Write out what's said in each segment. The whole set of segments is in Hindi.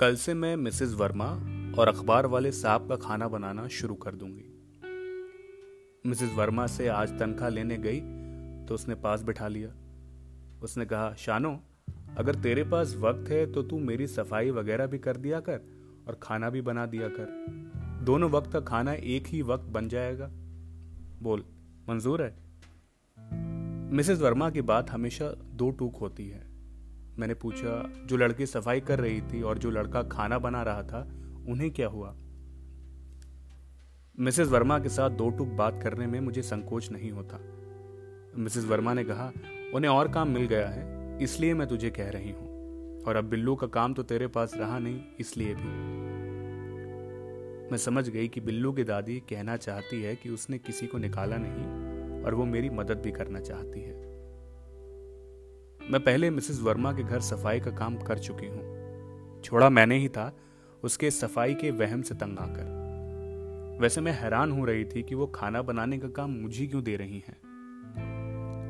कल से मैं मिसेस वर्मा और अखबार वाले साहब का खाना बनाना शुरू कर दूँगी। मिसेस वर्मा से आज तनख्वाह लेने गई तो उसने पास बिठा लिया। उसने कहा, शानो, अगर तेरे पास वक्त है तो तू मेरी सफ़ाई वगैरह भी कर दिया कर और खाना भी बना दिया कर। दोनों वक्त का खाना एक ही वक्त बन जाएगा। बोल, मंजूर है? मिसेस वर्मा की बात हमेशा दो टूक होती है। मैंने पूछा, जो लड़की सफ़ाई कर रही थी और जो लड़का खाना बना रहा था, उन्हें क्या हुआ? मिसेस वर्मा के साथ दो टूक बात करने में मुझे संकोच नहीं होता। मिसेस वर्मा ने कहा, उन्हें और काम मिल गया है, इसलिए मैं तुझे कह रही हूँ। और अब बिल्लू का काम तो तेरे पास रहा नहीं, इसलिए भी। मैं समझ गई कि बिल्लू की दादी कहना चाहती है कि उसने किसी को निकाला नहीं, और वो मेरी मदद भी करना चाहती है। मैं पहले मिसेस वर्मा के घर सफ़ाई का काम कर चुकी हूँ। छोड़ा मैंने ही था, उसके सफ़ाई के वहम से तंग आकर। वैसे मैं हैरान हो रही थी कि वो खाना बनाने का काम मुझे क्यों दे रही हैं।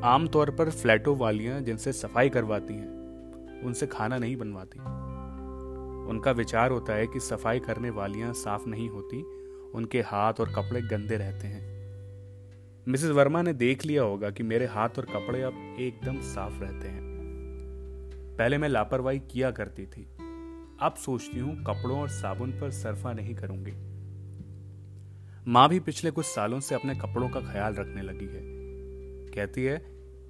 आमतौर पर फ्लैटों वालियाँ जिनसे सफ़ाई करवाती हैं, उनसे खाना नहीं बनवाती। उनका विचार होता है कि सफ़ाई करने वालियाँ साफ़ नहीं होती, उनके हाथ और कपड़े गंदे रहते हैं। मिसेस वर्मा ने देख लिया होगा कि मेरे हाथ और कपड़े अब एकदम साफ़ रहते हैं। पहले मैं लापरवाही किया करती थी। अब सोचती हूँ कपड़ों और साबुन पर सरफा नहीं करूँगी। माँ भी पिछले कुछ सालों से अपने कपड़ों का ख्याल रखने लगी है। कहती है,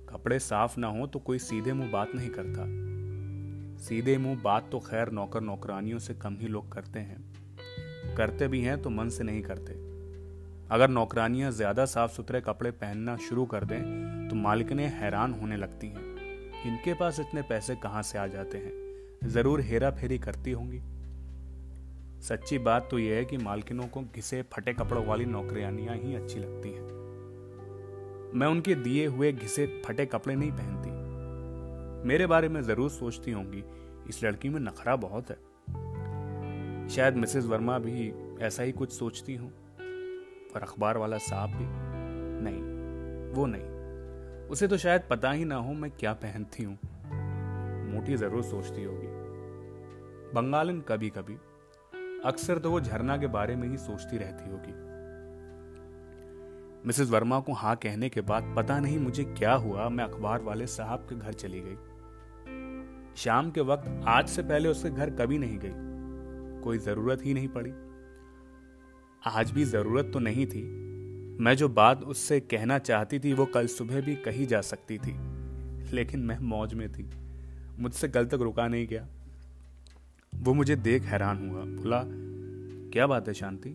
कपड़े साफ़ ना हो तो कोई सीधे मुँह बात नहीं करता। सीधे मुँह बात तो खैर नौकर नौकरानियों से कम ही लोग करते हैं। करते भी हैं तो मन से नहीं करते। अगर नौकरानियाँ ज़्यादा साफ़ सुथरे कपड़े पहनना शुरू कर दें तो मालिकने हैरान होने लगती हैं। इनके पास इतने पैसे कहाँ से आ जाते हैं? ज़रूर हेरा फेरी करती होंगी। सच्ची बात तो यह है कि मालकिनों को घिसे फटे कपड़ों वाली नौकरियानियाँ ही अच्छी लगती हैं। मैं उनके दिए हुए घिसे फटे कपड़े नहीं पहनती। मेरे बारे में ज़रूर सोचती होंगी। इस लड़की में नखरा बहुत है। शायद मिसेस वर्मा भी ऐसा ही कुछ सोचती हूँ। और अखबार वाला साहब भी। नहीं, वो नहीं। उसे तो शायद पता ही ना हो मैं क्या पहनती हूँ। मोटी ज़रूर सोचती होगी। बंगालन कभी कभी अक्सर तो वो झरना के बारे में ही सोचती रहती होगी। मिसेस वर्मा को हाँ कहने के बाद पता नहीं मुझे क्या हुआ, मैं अखबार वाले साहब के घर चली गई। शाम के वक्त आज से पहले उसके घर कभी नहीं गई। कोई ज़रूरत ही नहीं पड़ी। आज भी ज़रूरत तो नहीं थी। मैं जो बात उससे कहना चाहती थी, वो कल सुबह भी कही जा सकती थी। लेकिन मैं मौज में थी। मुझसे कल तक रुका नहीं गया। वो मुझे देख हैरान हुआ। बोला, क्या बात है शांति?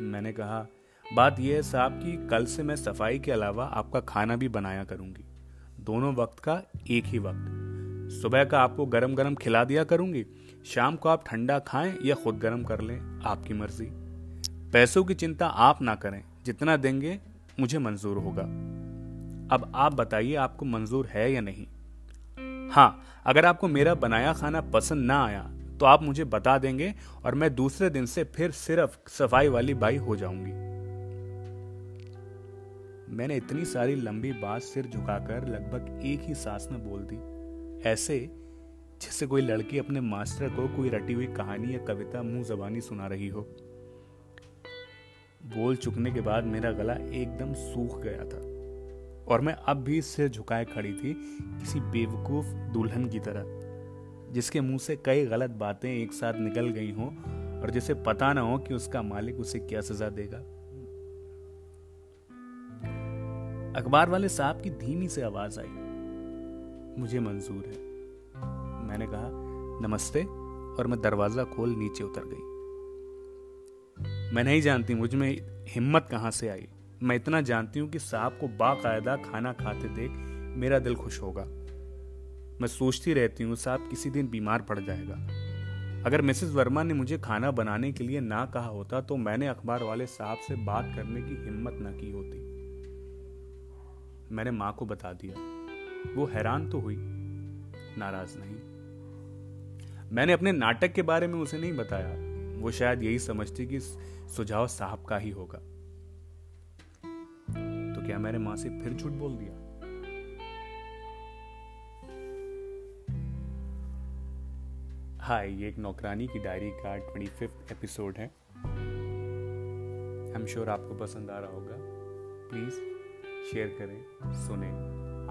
मैंने कहा, बात यह है साहब कि कल से मैं सफ़ाई के अलावा आपका खाना भी बनाया करूँगी। दोनों वक्त का एक ही वक्त। सुबह का आपको गरम गरम खिला दिया करूँगी। शाम को आप ठंडा खाएँ या खुद गरम कर लें, आपकी मर्ज़ी। पैसों की चिंता आप ना करें, जितना देंगे मुझे मंजूर होगा। अब आप बताइए आपको मंजूर है या नहीं। हाँ अगर आपको मेरा बनाया खाना पसंद ना आया तो आप मुझे बता देंगे और मैं दूसरे दिन से फिर सिर्फ़ सफ़ाई वाली बाई हो जाऊँगी। मैंने इतनी सारी लंबी बात सिर झुकाकर लगभग एक ही सांस में बोल दी। ऐसे जैसे कोई लड़की अपने मास्टर को कोई रटी हुई कहानी या कविता मुँह जबानी सुना रही हो। बोल चुकने के बाद मेरा गला एकदम सूख गया था। और मैं अब भी सिर झुकाए खड़ी थी किसी बेवकूफ़ दुल्हन की तरह, जिसके मुँह से कई गलत बातें एक साथ निकल गई हों और जिसे पता ना हो कि उसका मालिक उसे क्या सजा देगा। अखबार वाले साहब की धीमी से आवाज़ आई। मुझे मंजूर है। मैंने कहा, नमस्ते, और मैं दरवाज़ा खोल नीचे उतर गई। मैं नहीं जानती मुझमें हिम्मत कहाँ से आई। मैं इतना जानती हूँ कि साहब को बाकायदा खाना खाते देख मेरा दिल खुश होगा। मैं सोचती रहती हूँ, साहब किसी दिन बीमार पड़ जाएगा। अगर मिसेस वर्मा ने मुझे खाना बनाने के लिए ना कहा होता तो मैंने अखबार वाले साहब से बात करने की हिम्मत ना की होती। मैंने माँ को बता दिया। वो हैरान तो हुई, नाराज़ नहीं। मैंने अपने नाटक के बारे में उसे नहीं बताया। वो शायद यही समझती कि सुझाव साहब का ही होगा। तो क्या मैंने माँ से फिर झूठ बोल दिया? हाय ये एक नौकरानी की डायरी का ट्वेंटी फिफ्थ एपिसोड है। आई एम श्योर आपको पसंद आ रहा होगा। प्लीज़ शेयर करें, सुने।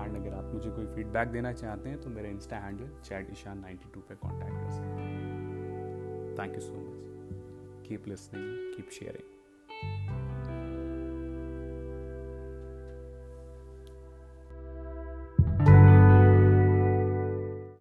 एंड अगर आप मुझे कोई फीडबैक देना चाहते हैं तो मेरा insta handle chat Ishan ninety two पर कॉन्टैक्ट कर सकते हैं। Thank you so much keep listening, keep sharing.